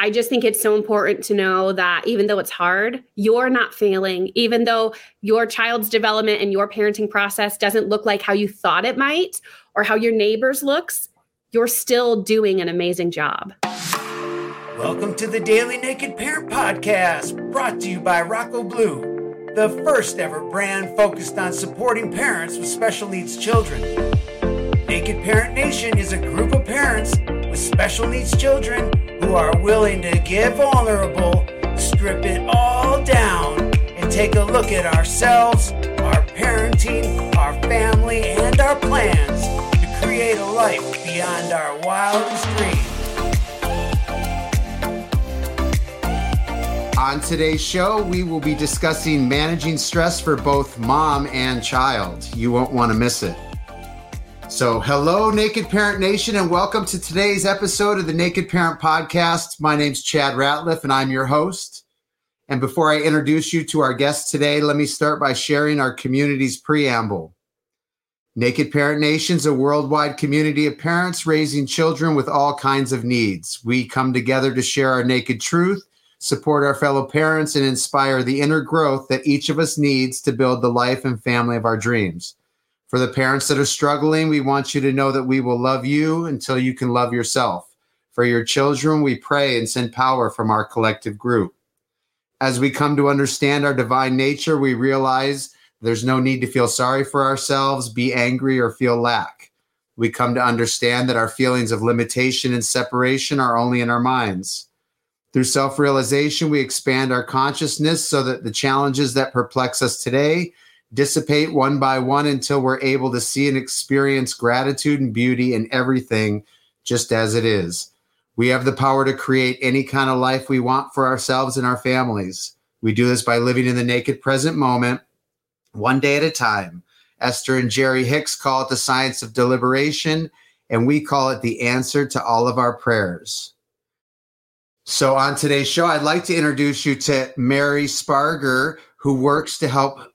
I just think it's so important to know that even though it's hard, you're not failing. Even though your child's development and your parenting process doesn't look like how you thought it might or how your neighbors looks, you're still doing an amazing job. Welcome to the Daily Naked Parent Podcast, brought to you by Rocco Blue, the first ever brand focused on supporting parents with special needs children. Naked Parent Nation is a group of parents with special needs children who are willing to get vulnerable, strip it all down, and take a look at ourselves, our parenting, our family, and our plans to create a life beyond our wildest dreams. On today's show, we will be discussing managing stress for both mom and child. You won't want to miss it. So, hello, Naked Parent Nation, and welcome to today's episode of the Naked Parent Podcast. My name's Chad Ratliff, and I'm your host. And before I introduce you to our guest today, let me start by sharing our community's preamble. Naked Parent Nation is a worldwide community of parents raising children with all kinds of needs. We come together to share our naked truth, support our fellow parents, and inspire the inner growth that each of us needs to build the life and family of our dreams. For the parents that are struggling, we want you to know that we will love you until you can love yourself. For your children, we pray and send power from our collective group. As we come to understand our divine nature, we realize there's no need to feel sorry for ourselves, be angry, or feel lack. We come to understand that our feelings of limitation and separation are only in our minds. Through self realization, we expand our consciousness so that the challenges that perplex us today dissipate one by one until we're able to see and experience gratitude and beauty in everything just as it is. We have the power to create any kind of life we want for ourselves and our families. We do this by living in the naked present moment, one day at a time. Esther and Jerry Hicks call it the science of deliberation, and we call it the answer to all of our prayers. So, on today's show, I'd like to introduce you to Mary Spargur, who works to help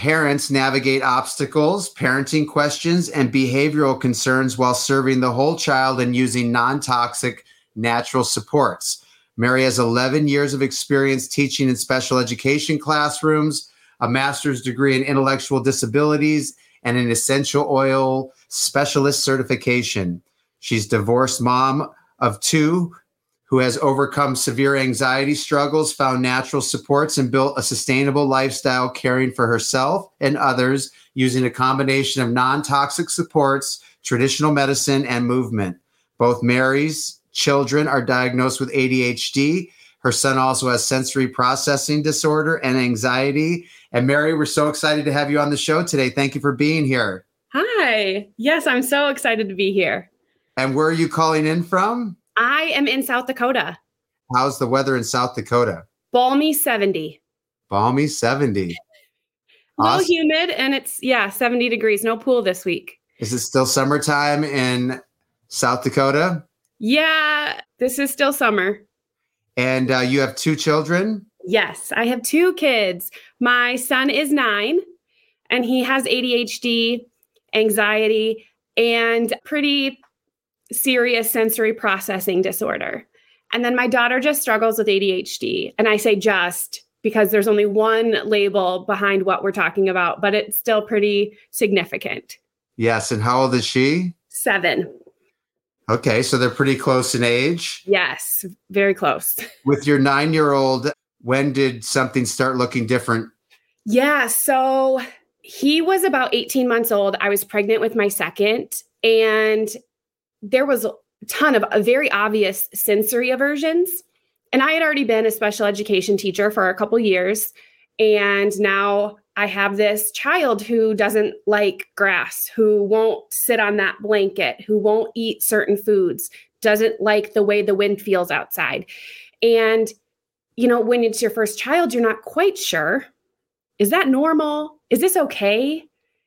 parents navigate obstacles, parenting questions, and behavioral concerns while serving the whole child and using non toxic natural supports. Mary has 11 years of experience teaching in special education classrooms, a master's degree in intellectual disabilities, and an essential oil specialist certification. She's divorced mom of two who has overcome severe anxiety struggles, found natural supports, and built a sustainable lifestyle caring for herself and others using a combination of non toxic supports, traditional medicine, and movement. Both Mary's children are diagnosed with ADHD. Her son also has sensory processing disorder and anxiety. And Mary, we're so excited to have you on the show today. Thank you for being here. Hi. Yes, I'm so excited to be here. And where are you calling in from? I am in South Dakota. How's the weather in South Dakota? Balmy 70. Balmy 70. A little humid and it's, yeah, 70 degrees. No pool this week. Is it still summertime in South Dakota? Yeah, this is still summer. And uh, you have two children? Yes, I have two kids. My son is nine and he has ADHD, anxiety, and pretty serious sensory processing disorder. And then my daughter just struggles with ADHD. And I say just because there's only one label behind what we're talking about, but it's still pretty significant. Yes. And how old is she? Seven. Okay. So they're pretty close in age. Yes. Very close. With your nine year old, when did something start looking different? Yeah. So he was about 18 months old. I was pregnant with my second. And there was a ton of very obvious sensory aversions. And I had already been a special education teacher for a couple years. And now I have this child who doesn't like grass, who won't sit on that blanket, who won't eat certain foods, doesn't like the way the wind feels outside. And, you know, when it's your first child, you're not quite sure is that normal? Is this okay?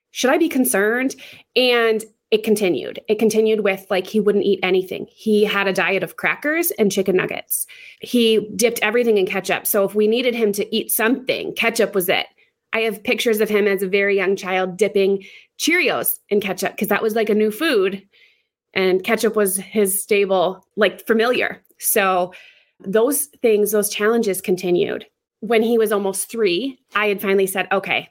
Should I be concerned? And it continued. It continued with like he wouldn't eat anything. He had a diet of crackers and chicken nuggets. He dipped everything in ketchup. So if we needed him to eat something, ketchup was it. I have pictures of him as a very young child dipping Cheerios in ketchup because that was like a new food and ketchup was his stable like familiar. So Those things, those challenges continued. When he was almost three, I had finally said, okay,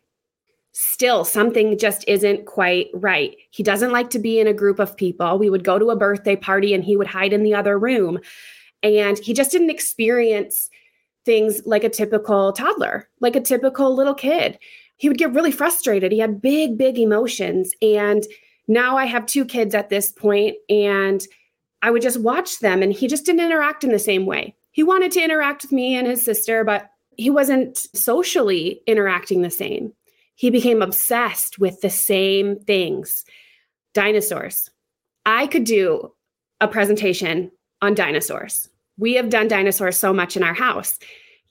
still something just isn't quite right. He doesn't like to be in a group of people. We would go to a birthday party and he would hide in the other room. And he just didn't experience things like a typical toddler, like a typical little kid. He would get really frustrated. He had big, big emotions. And now I have two kids at this point, and I would just watch them, and he just didn't interact in the same way. He wanted to interact with me and his sister, but he wasn't socially interacting the same. He became obsessed with the same things dinosaurs. I could do a presentation on dinosaurs. We have done dinosaurs so much in our house.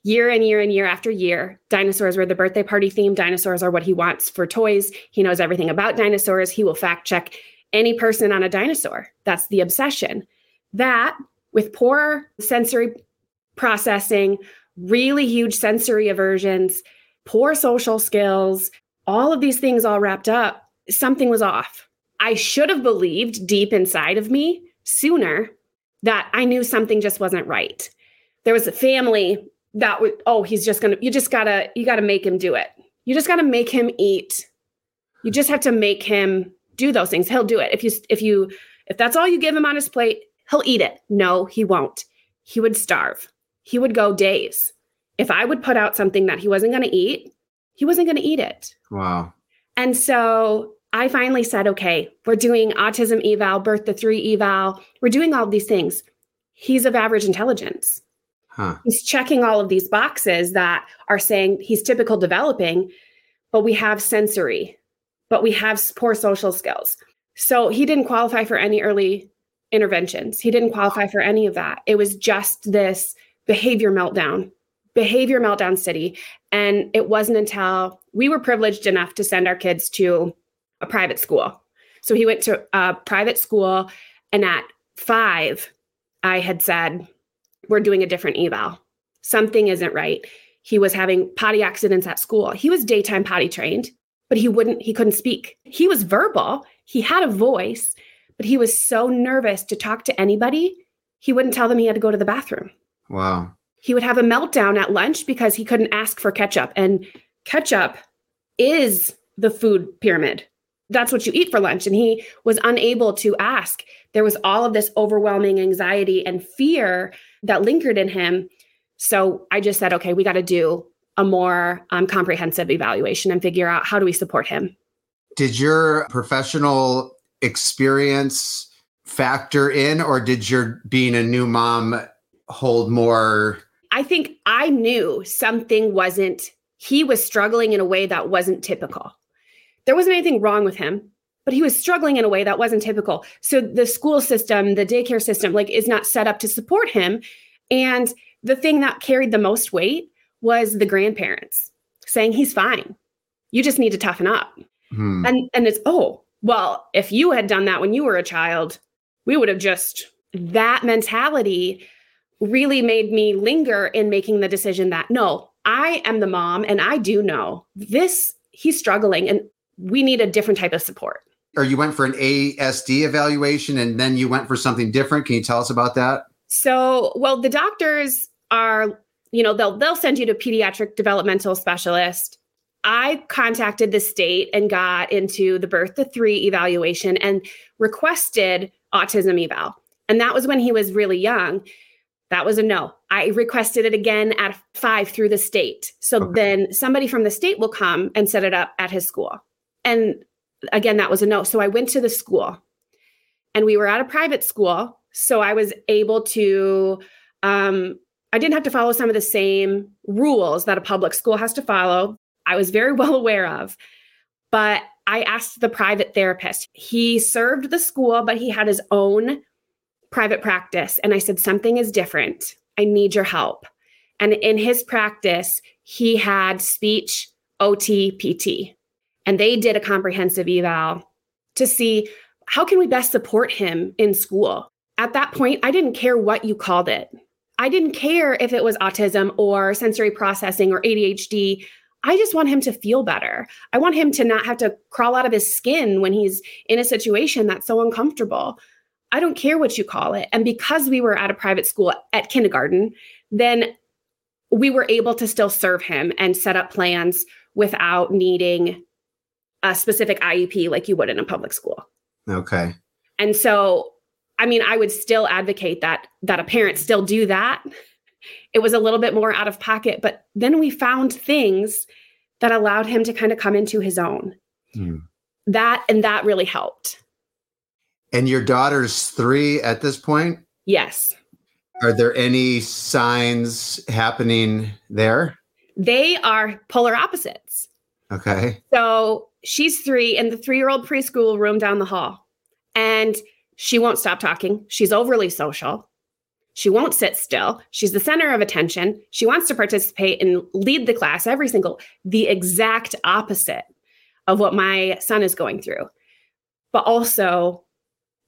Year and year and year after year, dinosaurs were the birthday party theme. Dinosaurs are what he wants for toys. He knows everything about dinosaurs. He will fact check any person on a dinosaur. That's the obsession. That, with poor sensory processing, really huge sensory aversions, poor social skills, all of these things all wrapped up, something was off. I should have believed deep inside of me sooner that I knew something just wasn't right. There was a family that would, oh, he's just gonna, you just gotta, you gotta make him do it. You just gotta make him eat. You just have to make him do those things. He'll do it. If you, if you, if that's all you give him on his plate, he'll eat it. No, he won't. He would starve. He would go days. If I would put out something that he wasn't gonna eat, he wasn't gonna eat it. Wow. And so I finally said, okay, we're doing autism eval, birth to three eval. We're doing all these things. He's of average intelligence. Huh. He's checking all of these boxes that are saying he's typical developing, but we have sensory, but we have poor social skills. So he didn't qualify for any early interventions. He didn't qualify for any of that. It was just this behavior meltdown, behavior meltdown city. And it wasn't until we were privileged enough to send our kids to a private school. So he went to a private school. And at five, I had said, We're doing a different eval. Something isn't right. He was having potty accidents at school. He was daytime potty trained, but he wouldn't, he couldn't speak. He was verbal, he had a voice, but he was so nervous to talk to anybody, he wouldn't tell them he had to go to the bathroom. Wow. He would have a meltdown at lunch because he couldn't ask for ketchup. And ketchup is the food pyramid that's what you eat for lunch. And he was unable to ask. There was all of this overwhelming anxiety and fear that lingered in him. So I just said, okay, we got to do a more um, comprehensive evaluation and figure out how do we support him. Did your professional experience factor in, or did your being a new mom hold more? I think I knew something wasn't, he was struggling in a way that wasn't typical. There wasn't anything wrong with him but he was struggling in a way that wasn't typical. So the school system the daycare system like is not set up to support him. And the thing that carried the most weight was the grandparents saying he's fine. You just need to toughen up. Hmm. and and it's oh well if you had done that when you were a child we would have just that mentality really made me linger in making the decision that no i am the mom and i do know this he's struggling and we need a different type of support. Or you went for an ASD evaluation and then you went for something different. Can you tell us about that? So, well, the doctors are, you know, they'll they'll send you to pediatric developmental specialist. I contacted the state and got into the birth to 3 evaluation and requested autism eval. And that was when he was really young. That was a no. I requested it again at 5 through the state. So okay. then somebody from the state will come and set it up at his school. And again, that was a no. So I went to the school and we were at a private school. So I was able to, um, I didn't have to follow some of the same rules that a public school has to follow. I was very well aware of. But I asked the private therapist. He served the school, but he had his own private practice. And I said, Something is different. I need your help. And in his practice, he had speech, OT, PT and they did a comprehensive eval to see how can we best support him in school at that point i didn't care what you called it i didn't care if it was autism or sensory processing or adhd i just want him to feel better i want him to not have to crawl out of his skin when he's in a situation that's so uncomfortable I don't care what you call it. And because we were at a private school at kindergarten, then we were able to still serve him and set up plans without needing a specific IEP like you would in a public school. Okay. And so, I mean, I would still advocate that that a parent still do that. It was a little bit more out of pocket, but then we found things that allowed him to kind of come into his own. Hmm. That and that really helped. And your daughter's 3 at this point? Yes. Are there any signs happening there? They are polar opposites. Okay. So she's three in the three year old preschool room down the hall, and she won't stop talking. She's overly social. She won't sit still. She's the center of attention. She wants to participate and lead the class every single, the exact opposite of what my son is going through, but also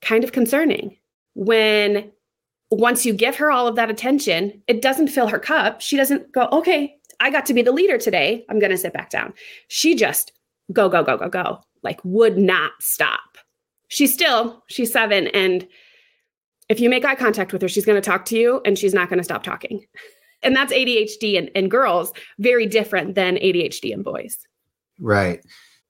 kind of concerning when once you give her all of that attention, it doesn't fill her cup. She doesn't go, okay, I got to be the leader today. I'm going to sit back down. She just go, go, go, go, go, like would not stop. She's still, she's seven. And if you make eye contact with her, she's going to talk to you and she's not going to stop talking. And that's ADHD in, in girls, very different than ADHD in boys. Right.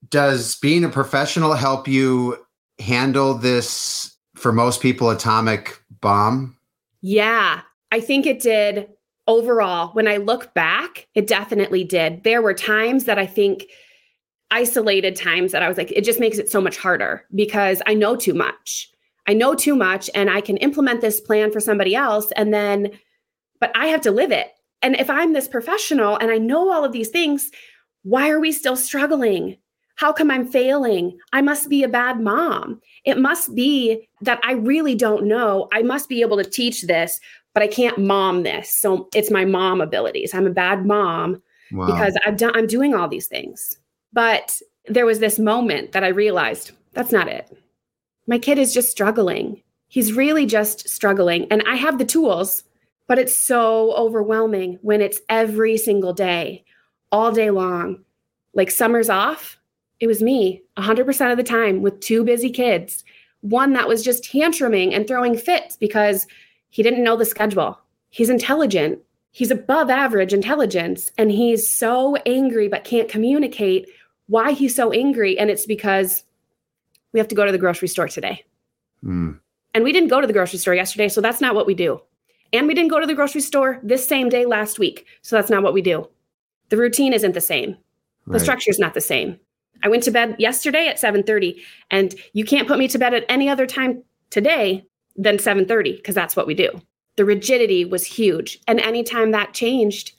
Does being a professional help you handle this, for most people, atomic bomb? Yeah, I think it did overall, when I look back, it definitely did. There were times that I think isolated times that I was like, it just makes it so much harder because I know too much. I know too much and I can implement this plan for somebody else. And then, but I have to live it. And if I'm this professional and I know all of these things, why are we still struggling? How come I'm failing? I must be a bad mom. It must be that I really don't know. I must be able to teach this, but I can't mom this. So it's my mom abilities. I'm a bad mom wow. because I've done I'm doing all these things. But there was this moment that I realized that's not it. My kid is just struggling. He's really just struggling and I have the tools, but it's so overwhelming when it's every single day, all day long. Like summers off, it was me 100% of the time with two busy kids. One that was just tantruming and throwing fits because he didn't know the schedule. He's intelligent. He's above average intelligence and he's so angry but can't communicate why he's so angry. And it's because we have to go to the grocery store today. Mm. And we didn't go to the grocery store yesterday, so that's not what we do. And we didn't go to the grocery store this same day last week, so that's not what we do. The routine isn't the same. The structure is not the same. I went to bed yesterday at 7:30 and you can't put me to bed at any other time today than 7:30 because that's what we do. The rigidity was huge. And anytime that changed,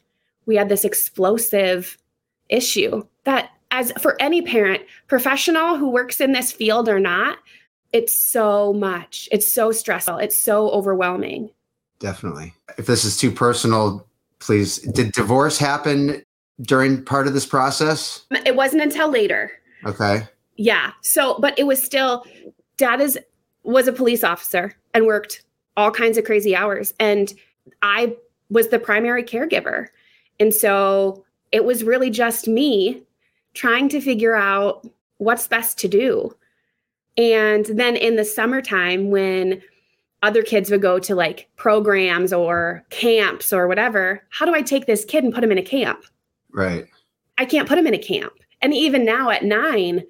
we had this explosive issue that as for any parent, professional who works in this field or not, it's so much. It's so stressful. It's so overwhelming. Definitely. If this is too personal, please. Did divorce happen during part of this process? It wasn't until later. Okay. Yeah. So, but it was still dad is was a police officer and worked all kinds of crazy hours. And I was the primary caregiver. And so it was really just me trying to figure out what's best to do. And then in the summertime, when other kids would go to like programs or camps or whatever, how do I take this kid and put him in a camp? Right. I can't put him in a camp. And even now at nine,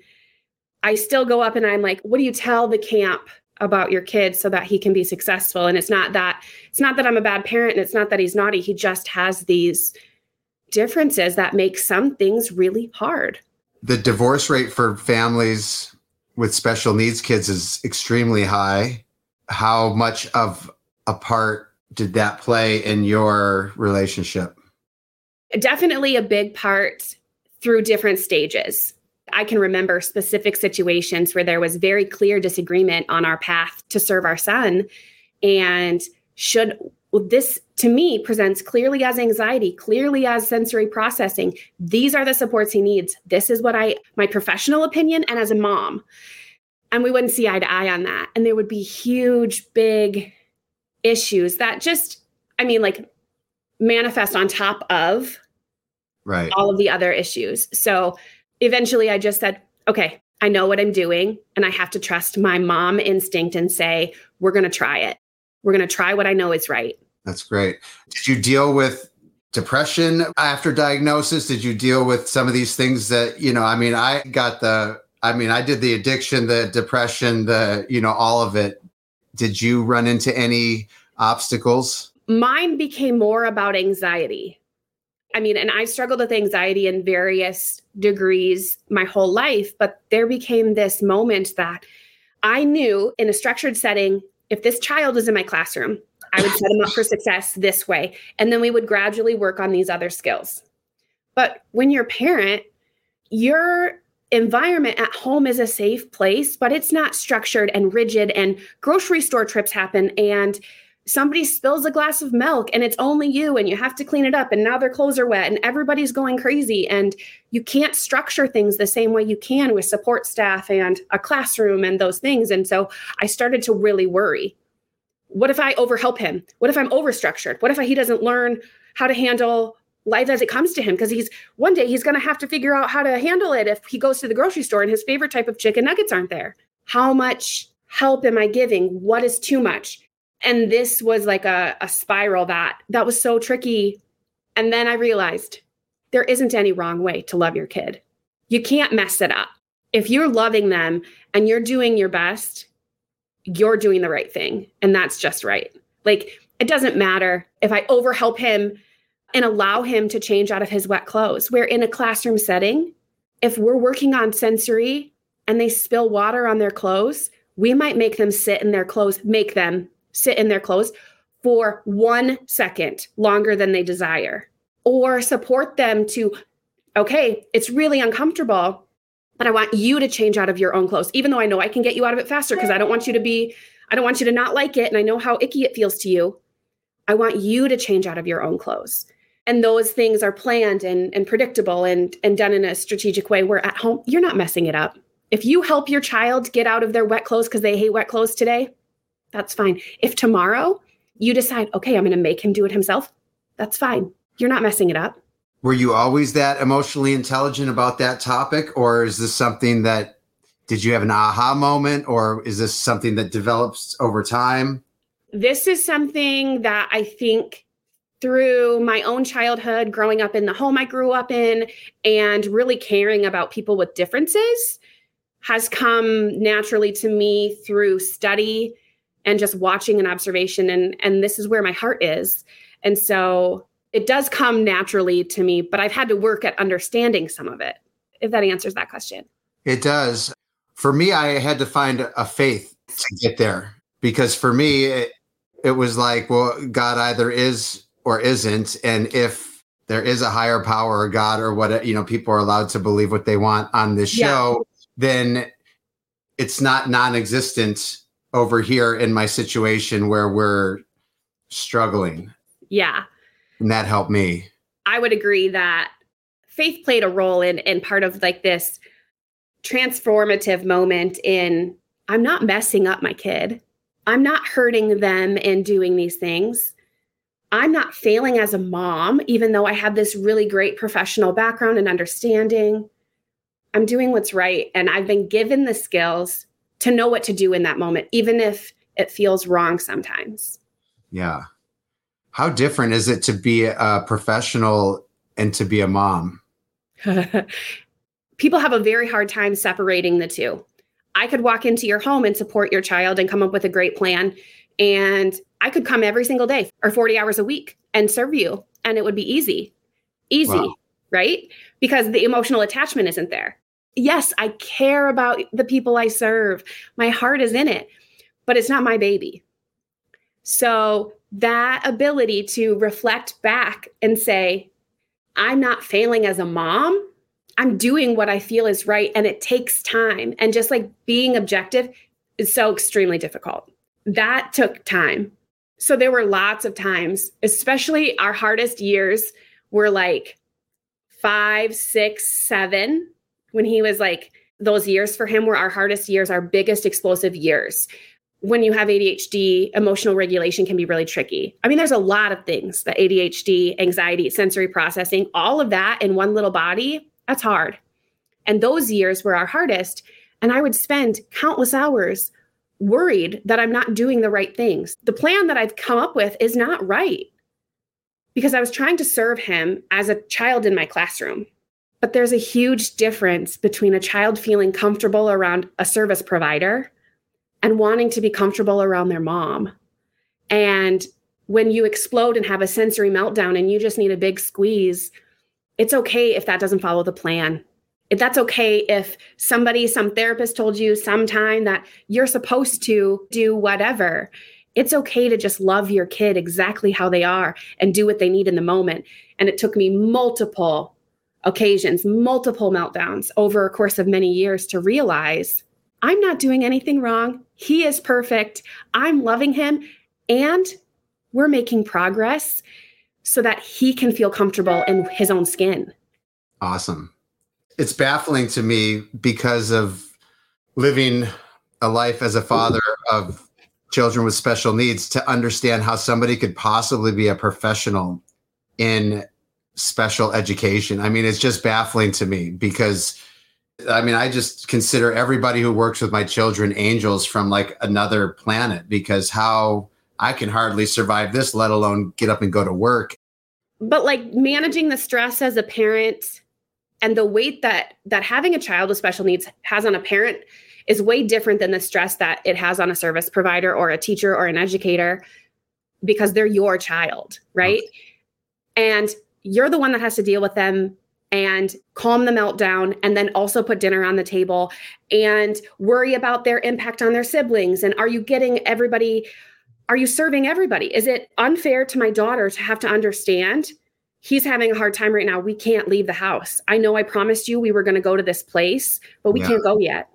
I still go up and I'm like, what do you tell the camp about your kid so that he can be successful? And it's not that it's not that i'm a bad parent and it's not that he's naughty. He just has these differences that make some things really hard. The divorce rate for families with special needs kids is extremely high. How much of a part did that play in your relationship definitely a big part through different stages I can remember specific situations where there was very clear disagreement on our path to serve our son. And should this to me presents clearly as anxiety, clearly as sensory processing. These are the supports he needs. This is what I, my professional opinion, and as a mom. And we wouldn't see eye to eye on that. And there would be huge, big issues that just, I mean, like manifest on top of right all of the other issues. So eventually I just said, okay, I know what I'm doing, and I have to trust my mom instinct and say, we're going to try it. We're going to try what I know is right. That's great. Did you deal with depression after diagnosis? Did you deal with some of these things that, you know, I mean, I got the, I mean, I did the addiction, the depression, the, you know, all of it. Did you run into any obstacles? Mine became more about anxiety. I mean, and I struggled with anxiety in various degrees my whole life, but there became this moment that I knew in a structured setting, if this child is in my classroom, I would set them up for success this way. And then we would gradually work on these other skills. But when you're a parent, your environment at home is a safe place, but it's not structured and rigid. And grocery store trips happen, and somebody spills a glass of milk, and it's only you, and you have to clean it up. And now their clothes are wet, and everybody's going crazy. And you can't structure things the same way you can with support staff and a classroom and those things. And so I started to really worry what if I overhelp him? What if I'm overstructured? What if he doesn't learn how to handle life as it comes to him? Because he's one day he's going to have to figure out how to handle it if he goes to the grocery store and his favorite type of chicken nuggets aren't there. How much help am I giving? What is too much? And this was like a, a spiral that that was so tricky. And then I realized there isn't any wrong way to love your kid. You can't mess it up. If you're loving them and you're doing your best, you're doing the right thing and that's just right. Like it doesn't matter if I overhelp him and allow him to change out of his wet clothes. Where in a classroom setting, if we're working on sensory and they spill water on their clothes, we might make them sit in their clothes, make them sit in their clothes for one second longer than they desire, or support them to, okay, it's really uncomfortable but I want you to change out of your own clothes, even though I know I can get you out of it faster because I don't want you to be, I don't want you to not like it. And I know how icky it feels to you. I want you to change out of your own clothes. And those things are planned and, and predictable and, and done in a strategic way where at home, you're not messing it up. If you help your child get out of their wet clothes because they hate wet clothes today, that's fine. If tomorrow you decide, okay, I'm going to make him do it himself, that's fine. You're not messing it up were you always that emotionally intelligent about that topic or is this something that did you have an aha moment or is this something that develops over time this is something that i think through my own childhood growing up in the home i grew up in and really caring about people with differences has come naturally to me through study and just watching and observation and and this is where my heart is and so it does come naturally to me, but I've had to work at understanding some of it, if that answers that question. It does. For me, I had to find a faith to get there because for me, it, it was like, well, God either is or isn't. And if there is a higher power or God or what, you know, people are allowed to believe what they want on this show, yeah. then it's not non existent over here in my situation where we're struggling. Yeah. And that helped me. I would agree that faith played a role in in part of like this transformative moment in I'm not messing up my kid. I'm not hurting them in doing these things. I'm not failing as a mom, even though I have this really great professional background and understanding. I'm doing what's right. And I've been given the skills to know what to do in that moment, even if it feels wrong sometimes. Yeah. How different is it to be a professional and to be a mom? People have a very hard time separating the two. I could walk into your home and support your child and come up with a great plan. And I could come every single day or 40 hours a week and serve you. And it would be easy. Easy, wow. right? Because the emotional attachment isn't there. Yes, I care about the people I serve. My heart is in it, but it's not my baby. So that ability to reflect back and say, I'm not failing as a mom. I'm doing what I feel is right. And it takes time. And just like being objective is so extremely difficult. That took time. So there were lots of times, especially our hardest years were like five, six, seven, when he was like, those years for him were our hardest years, our biggest explosive years when you have ADHD, emotional regulation can be really tricky. I mean, there's a lot of things that ADHD, anxiety, sensory processing, all of that in one little body, that's hard. And those years were our hardest. And I would spend countless hours worried that I'm not doing the right things. The plan that I've come up with is not right because I was trying to serve him as a child in my classroom. But there's a huge difference between a child feeling comfortable around a service provider and wanting to be comfortable around their mom. And when you explode and have a sensory meltdown and you just need a big squeeze, it's okay if that doesn't follow the plan. That's okay if somebody, some therapist told you sometime that you're supposed to do whatever. It's okay to just love your kid exactly how they are and do what they need in the moment. And it took me multiple occasions, multiple meltdowns over a course of many years to realize I'm not doing anything wrong. He is perfect. I'm loving him. And we're making progress so that he can feel comfortable in his own skin. Awesome. It's baffling to me because of living a life as a father of children with special needs to understand how somebody could possibly be a professional in special education. I mean, it's just baffling to me because I mean, I just consider everybody who works with my children angels from like another planet because how I can hardly survive this, let alone get up and go to work. But like managing the stress as a parent and the weight that that having a child with special needs has on a parent is way different than the stress that it has on a service provider or a teacher or an educator because they're your child, right? Okay. And you're the one that has to deal with them and calm the meltdown and then also put dinner on the table and worry about their impact on their siblings and are you getting everybody are you serving everybody? Is it unfair to my daughter to have to understand he's having a hard time right now? We can't leave the house. I know I promised you we were going to go to this place, but we yeah. can't go yet.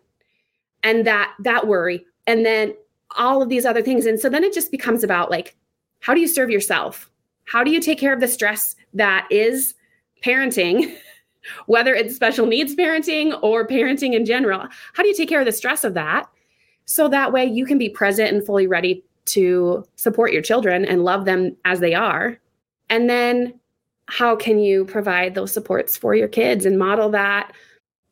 And that that worry and then all of these other things and so then it just becomes about like how do you serve yourself? How do you take care of the stress that is parenting? whether it's special needs parenting or parenting in general. How do you take care of the stress of that? So that way you can be present and fully ready to support your children and love them as they are. And then how can you provide those supports for your kids and model that?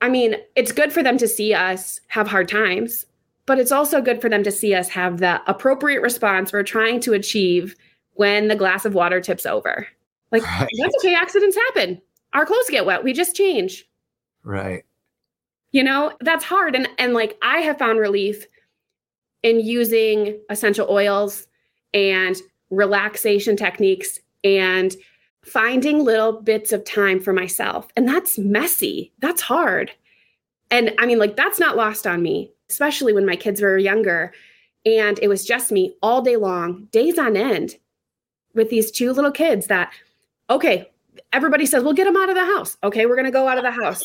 I mean, it's good for them to see us have hard times, but it's also good for them to see us have the appropriate response we're trying to achieve when the glass of water tips over. Like, right. that's okay, accidents happen. Our clothes get wet, we just change. Right. You know, that's hard. And and like I have found relief in using essential oils and relaxation techniques and finding little bits of time for myself. And that's messy. That's hard. And I mean, like, that's not lost on me, especially when my kids were younger. And it was just me all day long, days on end, with these two little kids that, okay, everybody says, well, get them out of the house. Okay, we're going to go out of the house.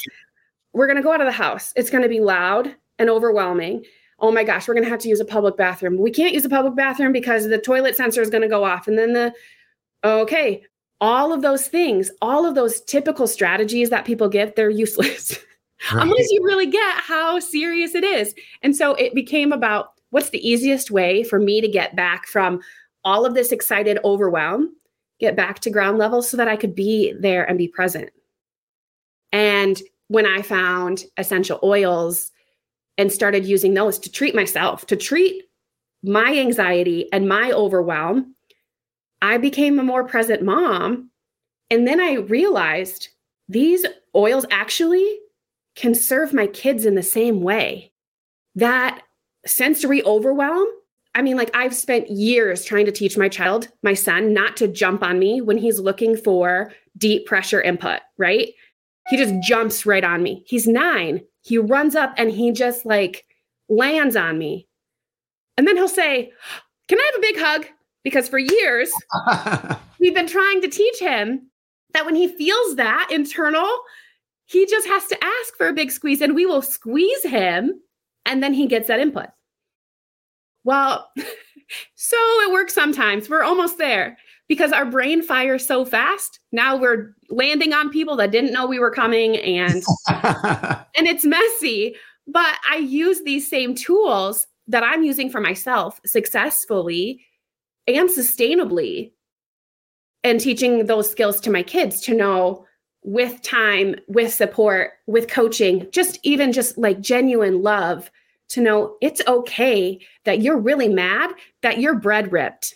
We're going to go out of the house. It's going to be loud and overwhelming oh my gosh, we're going to have to use a public bathroom. We can't use a public bathroom because the toilet sensor is going to go off. And then the, okay, all of those things, all of those typical strategies that people give, they're useless right. unless you really get how serious it is. And so it became about what's the easiest way for me to get back from all of this excited overwhelm, get back to ground level so that I could be there and be present. And when I found essential oils and started using those to treat myself, to treat my anxiety and my overwhelm. I became a more present mom. And then I realized these oils actually can serve my kids in the same way. That sensory overwhelm, I mean, like I've spent years trying to teach my child, my son, not to jump on me when he's looking for deep pressure input, right? He just jumps right on me. He's nine he runs up and he just like lands on me. And then he'll say, Can I have a big hug? Because for years, we've been trying to teach him that when he feels that internal, he just has to ask for a big squeeze and we will squeeze him and then he gets that input. Well, so it works sometimes. We're almost there because our brain fires so fast. Now we're landing on people that didn't know we were coming and and it's messy, but I use these same tools that I'm using for myself successfully and sustainably and teaching those skills to my kids to know with time, with support, with coaching, just even just like genuine love to know it's okay that you're really mad that your bread ripped.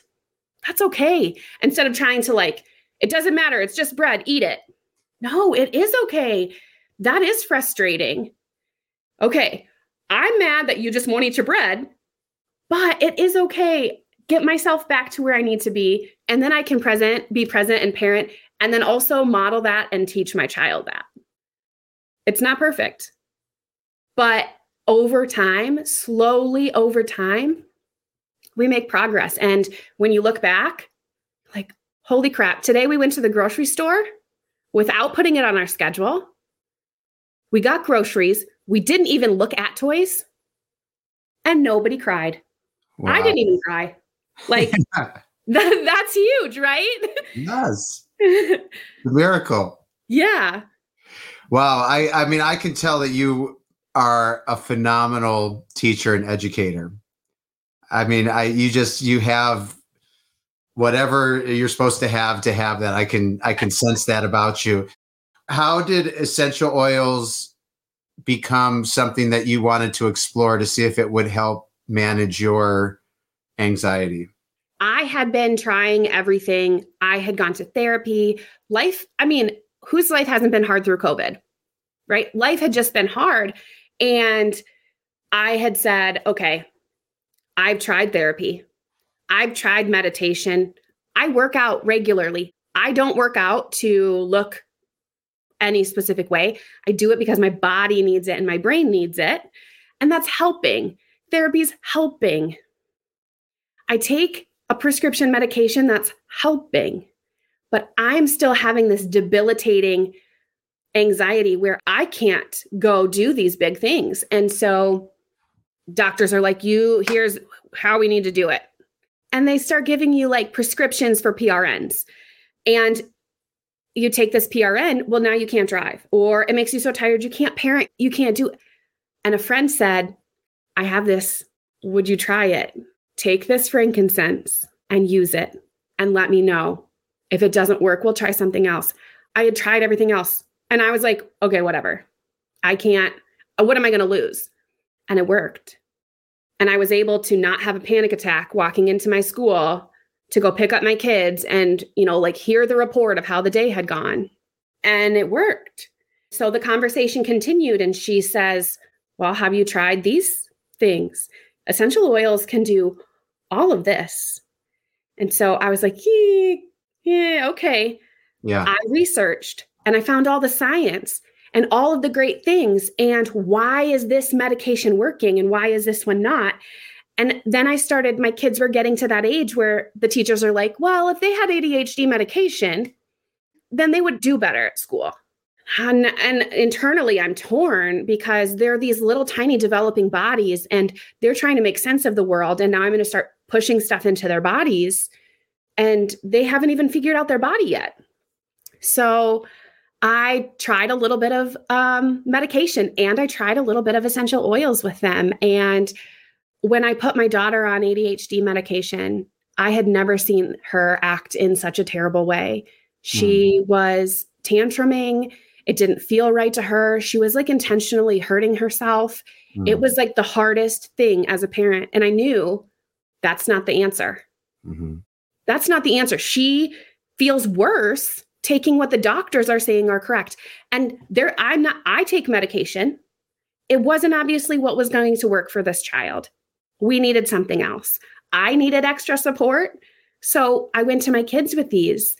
That's okay. Instead of trying to like, it doesn't matter, it's just bread, eat it. No, it is okay. That is frustrating. Okay, I'm mad that you just won't eat your bread, but it is okay. Get myself back to where I need to be. And then I can present, be present and parent, and then also model that and teach my child that. It's not perfect, but over time, slowly over time, we make progress. And when you look back, like, holy crap, today we went to the grocery store without putting it on our schedule. We got groceries. We didn't even look at toys, and nobody cried. Wow. I didn't even cry. Like, that, that's huge, right? Yes. miracle. Yeah. Wow. I, I mean, I can tell that you are a phenomenal teacher and educator. I mean, I you just you have whatever you're supposed to have to have that. I can I can sense that about you. How did essential oils become something that you wanted to explore to see if it would help manage your anxiety? I had been trying everything. I had gone to therapy. Life, I mean, whose life hasn't been hard through COVID? Right? Life had just been hard. And I had said, okay, I've tried therapy. I've tried meditation. I work out regularly. I don't work out to look any specific way. I do it because my body needs it and my brain needs it. And that's helping. Therapy's helping. I take a prescription medication that's helping, but I'm still having this debilitating anxiety where I can't go do these big things. And so doctors are like, you, here's how we need to do it. And they start giving you like prescriptions for PRNs. And you take this PRN, well, now you can't drive, or it makes you so tired you can't parent, you can't do it. And a friend said, I have this. Would you try it? Take this frankincense and use it and let me know. If it doesn't work, we'll try something else. I had tried everything else. And I was like, okay, whatever. I can't, uh, what am I going to lose? And it worked. And I was able to not have a panic attack walking into my school to go pick up my kids and, you know, like hear the report of how the day had gone. And it worked. So the conversation continued, and she says, Well, have you tried these things? Essential oils can do all of this. And so I was like, Yeah, yeah okay. Yeah. I researched and I found all the science and all of the great things. And why is this medication working and why is this one not? And then I started, my kids were getting to that age where the teachers are like, well, if they had ADHD medication, then they would do better at school. And, and internally, I'm torn because they're these little tiny developing bodies and they're trying to make sense of the world. And now I'm going to start pushing stuff into their bodies and they haven't even figured out their body yet. So I tried a little bit of um, medication and I tried a little bit of essential oils with them. And when I put my daughter on ADHD medication, I had never seen her act in such a terrible way. She mm. was tantruming. It didn't feel right to her. She was like intentionally hurting herself. Mm. It was like the hardest thing as a parent. And I knew that's not the answer. Mm-hmm. That's not the answer. She feels worse taking what the doctors are saying are correct. And there, I'm not, I take medication. It wasn't obviously what was going to work for this child. We needed something else. I needed extra support. So I went to my kids with these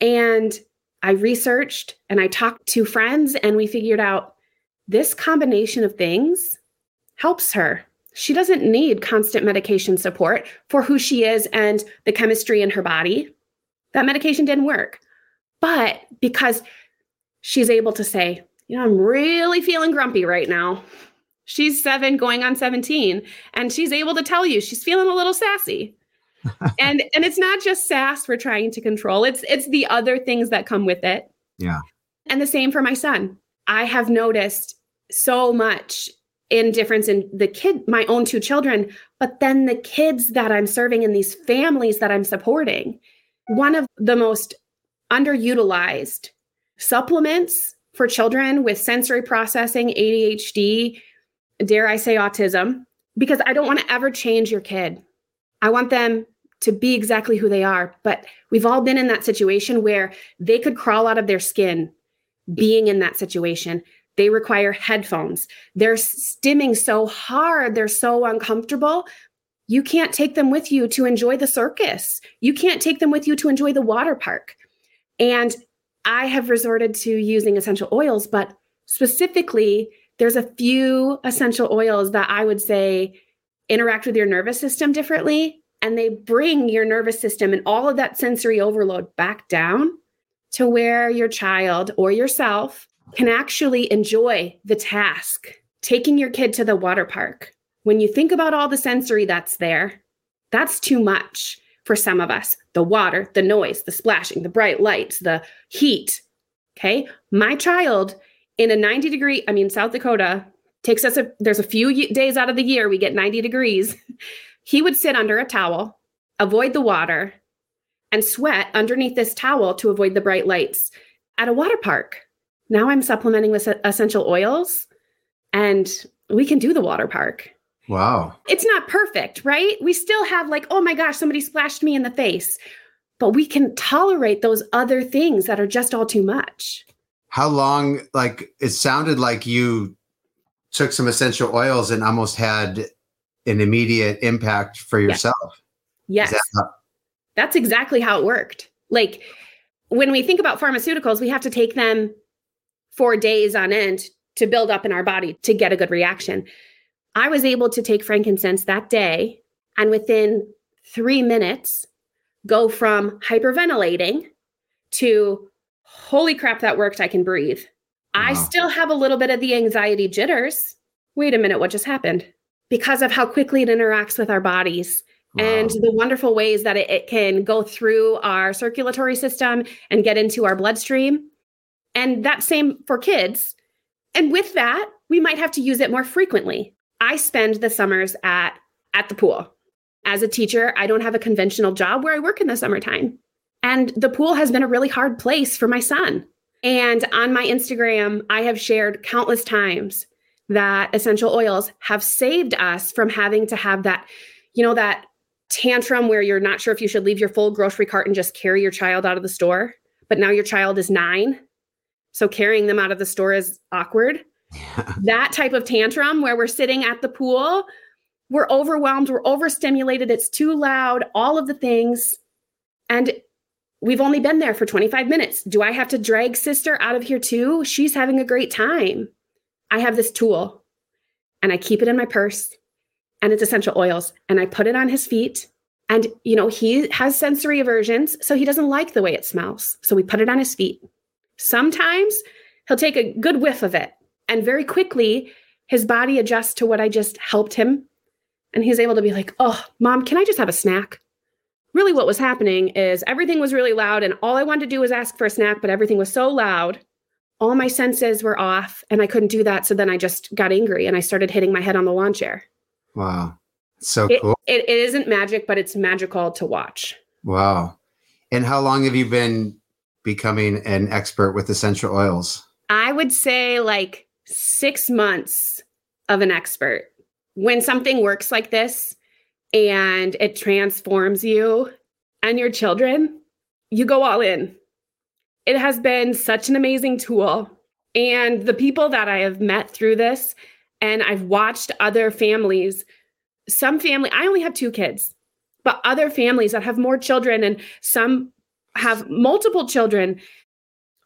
and I researched and I talked to friends and we figured out this combination of things helps her. She doesn't need constant medication support for who she is and the chemistry in her body. That medication didn't work. But because she's able to say, you know, I'm really feeling grumpy right now. She's seven going on 17, and she's able to tell you she's feeling a little sassy. and and it's not just sass we're trying to control. It's it's the other things that come with it. Yeah. And the same for my son. I have noticed so much in difference in the kid, my own two children, but then the kids that I'm serving in these families that I'm supporting. One of the most underutilized supplements for children with sensory processing, ADHD, dare I say autism, because I don't want to ever change your kid. I want them to be exactly who they are. But we've all been in that situation where they could crawl out of their skin being in that situation. They require headphones. They're stimming so hard, they're so uncomfortable. You can't take them with you to enjoy the circus. You can't take them with you to enjoy the water park. And I have resorted to using essential oils, but specifically, there's a few essential oils that I would say interact with your nervous system differently. And they bring your nervous system and all of that sensory overload back down to where your child or yourself can actually enjoy the task, taking your kid to the water park. When you think about all the sensory that's there, that's too much for some of us the water, the noise, the splashing, the bright lights, the heat. Okay. My child in a 90 degree, I mean, South Dakota takes us a, there's a few days out of the year we get 90 degrees. He would sit under a towel, avoid the water, and sweat underneath this towel to avoid the bright lights at a water park. Now I'm supplementing with essential oils and we can do the water park. Wow. It's not perfect, right? We still have like, oh my gosh, somebody splashed me in the face. But we can tolerate those other things that are just all too much. How long, like, it sounded like you took some essential oils and almost had an immediate impact for yourself. Yes. yes. That That's exactly how it worked. Like, when we think about pharmaceuticals, we have to take them for days on end to build up in our body to get a good reaction. I was able to take frankincense that day and within three minutes go from hyperventilating to holy crap, that worked. I can breathe. Wow. I still have a little bit of the anxiety jitters. Wait a minute, what just happened? Because of how quickly it interacts with our bodies wow. and the wonderful ways that it, it can go through our circulatory system and get into our bloodstream. And that same for kids. And with that, we might have to use it more frequently. I spend the summers at at the pool. As a teacher, I don't have a conventional job where I work in the summertime. And the pool has been a really hard place for my son. And on my Instagram, I have shared countless times that essential oils have saved us from having to have that, you know, that tantrum where you're not sure if you should leave your full grocery cart and just carry your child out of the store. But now your child is nine. So carrying them out of the store is awkward. That type of tantrum where we're sitting at the pool, we're overwhelmed, we're overstimulated, it's too loud, all of the things. And we've only been there for 25 minutes. Do I have to drag sister out of here too? She's having a great time. I have this tool and I keep it in my purse and it's essential oils and I put it on his feet. And, you know, he has sensory aversions, so he doesn't like the way it smells. So we put it on his feet. Sometimes he'll take a good whiff of it and very quickly, his body adjusts to what I just helped him. And he's able to be like, oh, mom, can I just have a snack? Really, what was happening is everything was really loud, and all I wanted to do was ask for a snack, but everything was so loud. All my senses were off, and I couldn't do that. So then I just got angry and I started hitting my head on the lawn chair. Wow. So it, cool. It, it isn't magic, but it's magical to watch. Wow. And how long have you been becoming an expert with essential oils? I would say like six months of an expert. When something works like this and it transforms you and your children, you go all in. It has been such an amazing tool. And the people that I have met through this, and I've watched other families, some family, I only have two kids, but other families that have more children and some have multiple children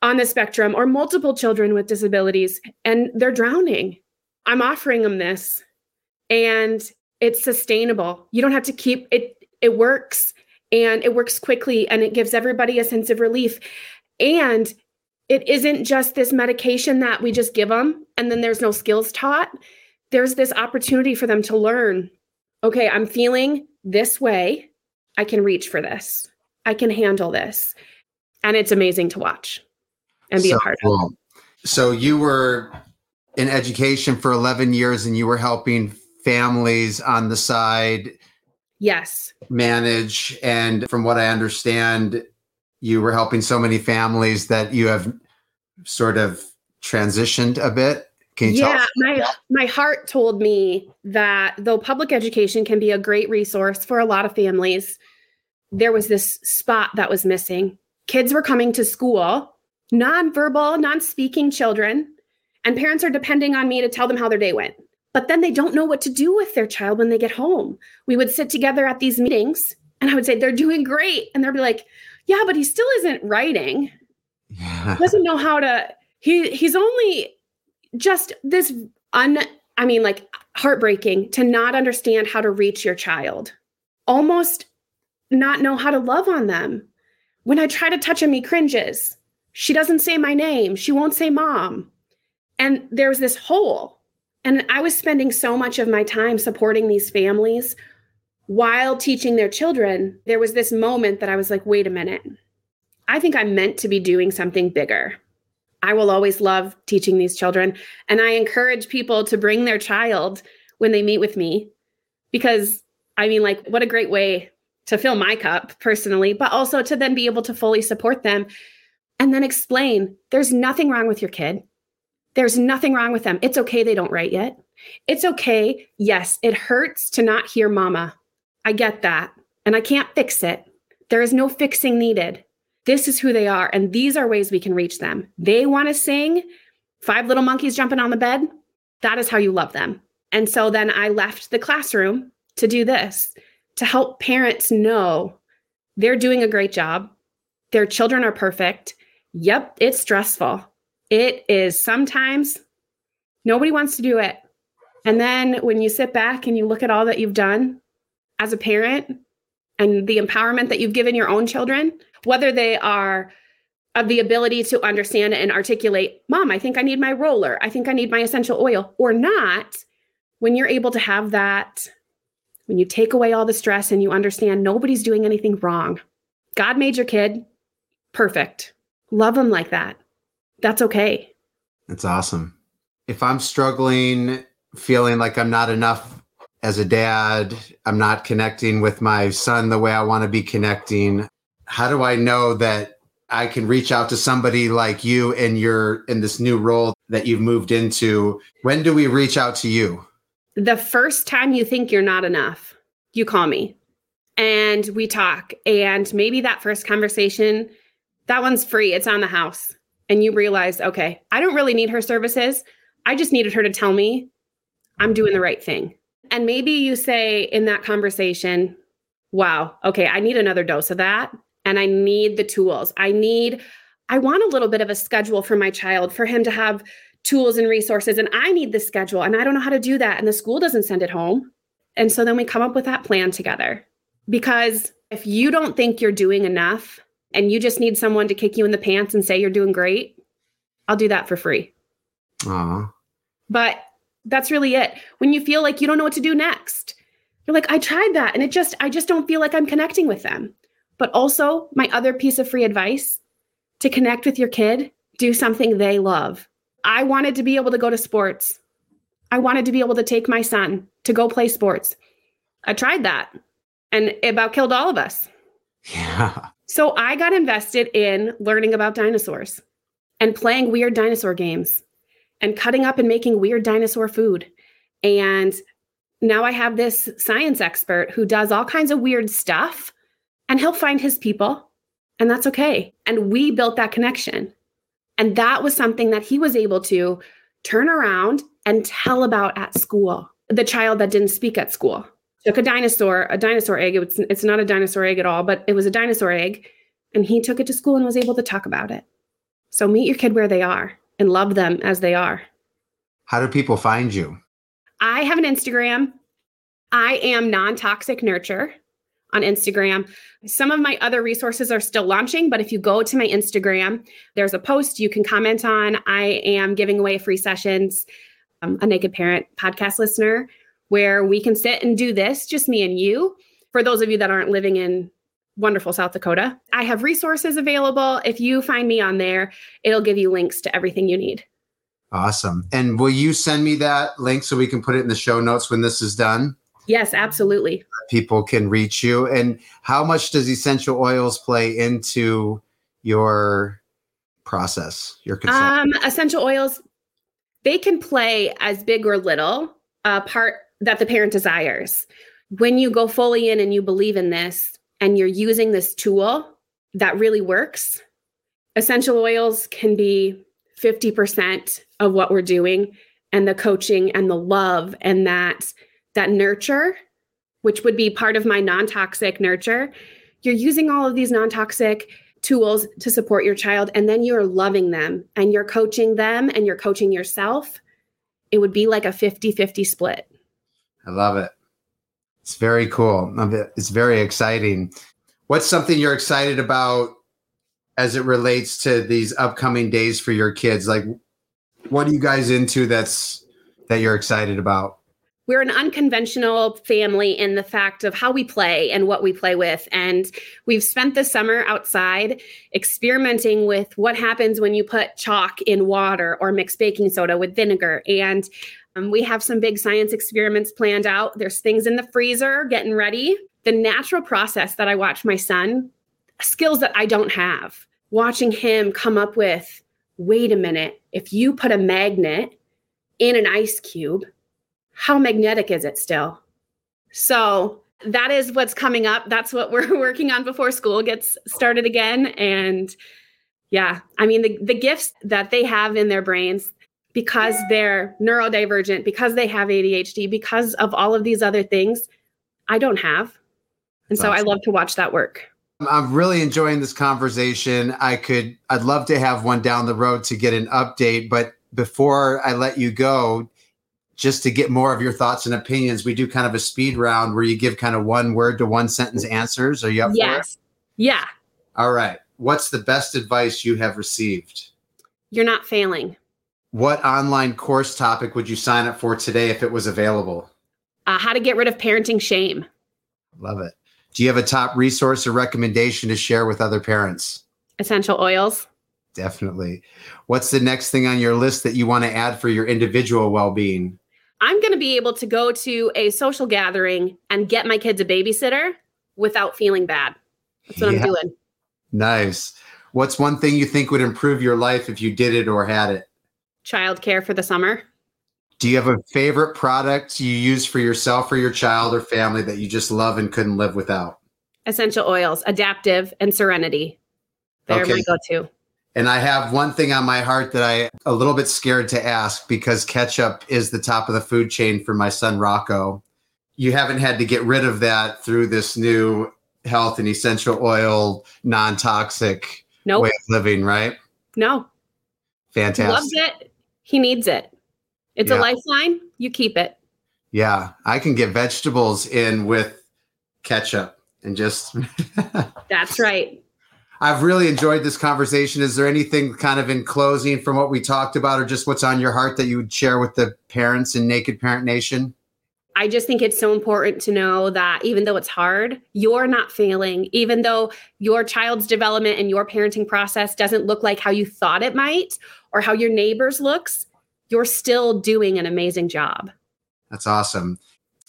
on the spectrum or multiple children with disabilities and they're drowning. I'm offering them this and it's sustainable. You don't have to keep it it works and it works quickly and it gives everybody a sense of relief. And it isn't just this medication that we just give them and then there's no skills taught. There's this opportunity for them to learn. Okay, I'm feeling this way. I can reach for this. I can handle this. And it's amazing to watch and be so a part cool. of. So you were in education for 11 years and you were helping families on the side yes manage and from what i understand you were helping so many families that you have sort of transitioned a bit. Can you yeah, my my heart told me that though public education can be a great resource for a lot of families, there was this spot that was missing. Kids were coming to school, non-verbal, non-speaking children, and parents are depending on me to tell them how their day went. But then they don't know what to do with their child when they get home. We would sit together at these meetings and I would say, they're doing great. And they'd be like, yeah, but he still isn't writing. Yeah. Doesn't know how to, he he's only just this un I mean, like heartbreaking to not understand how to reach your child. Almost not know how to love on them. When I try to touch him, he cringes. She doesn't say my name. She won't say mom. And there's this hole. And I was spending so much of my time supporting these families while teaching their children, there was this moment that I was like, wait a minute. I think I'm meant to be doing something bigger. I will always love teaching these children. And I encourage people to bring their child when they meet with me because I mean, like, what a great way to fill my cup personally, but also to then be able to fully support them and then explain there's nothing wrong with your kid. There's nothing wrong with them. It's okay they don't write yet. It's okay. Yes, it hurts to not hear mama I get that. And I can't fix it. There is no fixing needed. This is who they are. And these are ways we can reach them. They want to sing Five Little Monkeys Jumping on the Bed. That is how you love them. And so then I left the classroom to do this to help parents know they're doing a great job. Their children are perfect. Yep, it's stressful. It is sometimes nobody wants to do it. And then when you sit back and you look at all that you've done, as a parent and the empowerment that you've given your own children, whether they are of the ability to understand and articulate, Mom, I think I need my roller. I think I need my essential oil, or not, when you're able to have that, when you take away all the stress and you understand nobody's doing anything wrong. God made your kid perfect. Love them like that. That's okay. That's awesome. If I'm struggling, feeling like I'm not enough as a dad, I'm not connecting with my son the way I want to be connecting. How do I know that I can reach out to somebody like you in your in this new role that you've moved into? When do we reach out to you? The first time you think you're not enough, you call me and we talk. And maybe that first conversation, that one's free. It's on the house. And you realize, okay, I don't really need her services. I just needed her to tell me I'm doing the right thing. And maybe you say in that conversation, wow, okay, I need another dose of that. And I need the tools. I need, I want a little bit of a schedule for my child for him to have tools and resources. And I need the schedule. And I don't know how to do that. And the school doesn't send it home. And so then we come up with that plan together. Because if you don't think you're doing enough and you just need someone to kick you in the pants and say you're doing great, I'll do that for free. Aww. But that's really it. When you feel like you don't know what to do next, you're like, I tried that and it just, I just don't feel like I'm connecting with them. But also, my other piece of free advice to connect with your kid, do something they love. I wanted to be able to go to sports. I wanted to be able to take my son to go play sports. I tried that and it about killed all of us. Yeah. So I got invested in learning about dinosaurs and playing weird dinosaur games and cutting up and making weird dinosaur food. And now I have this science expert who does all kinds of weird stuff and he'll find his people and that's okay. And we built that connection. And that was something that he was able to turn around and tell about at school. The child that didn't speak at school took a dinosaur, a dinosaur egg. It's, it's not a dinosaur egg at all, but it was a dinosaur egg. And he took it to school and was able to talk about it. So meet your kid where they are and love them as they are. How do people find you? I have an Instagram. I am non toxic nurture on Instagram. Some of my other resources are still launching, but if you go to my Instagram, there's a post you can comment on. I am giving away free sessions, um, a naked parent podcast listener, where we can sit and do this, just me and you. For those of you that aren't living in wonderful South Dakota. I have resources available. If you find me on there, it'll give you links to everything you need. Awesome. And will you send me that link so we can put it in the show notes when this is done? Yes, absolutely. People can reach you. And how much does essential oils play into your process? Your consultant? Um, essential oils, they can play as big or little a part that the parent desires. When you go fully in and you believe in this and you're using this tool that really works, essential oils can be 50% of what we're doing and the coaching and the love and that that nurture which would be part of my non-toxic nurture. You're using all of these non-toxic tools to support your child and then you're loving them and you're coaching them and you're coaching yourself. It would be like a 50-50 split i love it. It's very cool. It's very exciting. What's something you're excited about as it relates to these upcoming days for your kids? Like what are you guys into that's that you're excited about? We're an unconventional family in the fact of how we play and what we play with. And we've spent the summer outside experimenting with what happens when you put chalk in water or mix baking soda with vinegar. And um, we have some big science experiments planned out. There's things in the freezer getting ready. The natural process that I watch my son, skills that I don't have, watching him come up with wait a minute, if you put a magnet in an ice cube, how magnetic is it still? So that is what's coming up. That's what we're working on before school gets started again. And yeah, I mean, the, the gifts that they have in their brains because they're neurodivergent, because they have ADHD, because of all of these other things, I don't have. And That's so awesome. I love to watch that work. I'm really enjoying this conversation. I could, I'd love to have one down the road to get an update. But before I let you go, just to get more of your thoughts and opinions, we do kind of a speed round where you give kind of one word to one sentence answers. Are you up yes. for it? Yeah. All right. What's the best advice you have received? You're not failing. What online course topic would you sign up for today if it was available? Uh, how to get rid of parenting shame. Love it. Do you have a top resource or recommendation to share with other parents? Essential oils. Definitely. What's the next thing on your list that you want to add for your individual well being? I'm going to be able to go to a social gathering and get my kids a babysitter without feeling bad. That's what yeah. I'm doing. Nice. What's one thing you think would improve your life if you did it or had it? Childcare for the summer. Do you have a favorite product you use for yourself or your child or family that you just love and couldn't live without? Essential oils, Adaptiv, and serenity. They're okay. my go to. And I have one thing on my heart that I a little bit scared to ask because ketchup is the top of the food chain for my son Rocco. You haven't had to get rid of that through this new health and essential oil non-toxic nope. way of living, right? No. Fantastic. He loves it. He needs it. It's yeah. a lifeline. You keep it. Yeah, I can get vegetables in with ketchup and just That's right. I've really enjoyed this conversation. Is there anything kind of in closing from what we talked about, or just what's on your heart that you would share with the parents in Naked Parent Nation? I just think it's so important to know that even though it's hard, you're not failing. Even though your child's development and your parenting process doesn't look like how you thought it might or how your neighbors looks, you're still doing an amazing job. That's awesome.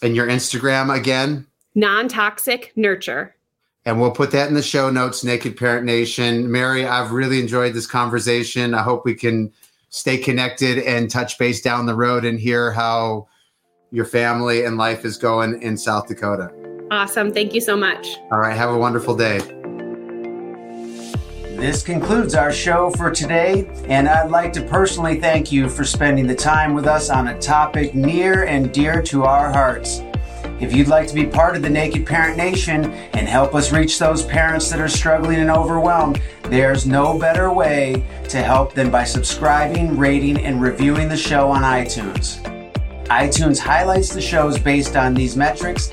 And your Instagram again? Non toxic nurture. And we'll put that in the show notes, Naked Parent Nation. Mary, I've really enjoyed this conversation. I hope we can stay connected and touch base down the road and hear how your family and life is going in South Dakota. Awesome. Thank you so much. All right. Have a wonderful day. This concludes our show for today, and I'd like to personally thank you for spending the time with us on a topic near and dear to our hearts. If you'd like to be part of the Naked Parent Nation and help us reach those parents that are struggling and overwhelmed, there's no better way to help than by subscribing, rating, and reviewing the show on iTunes. iTunes highlights the shows based on these metrics,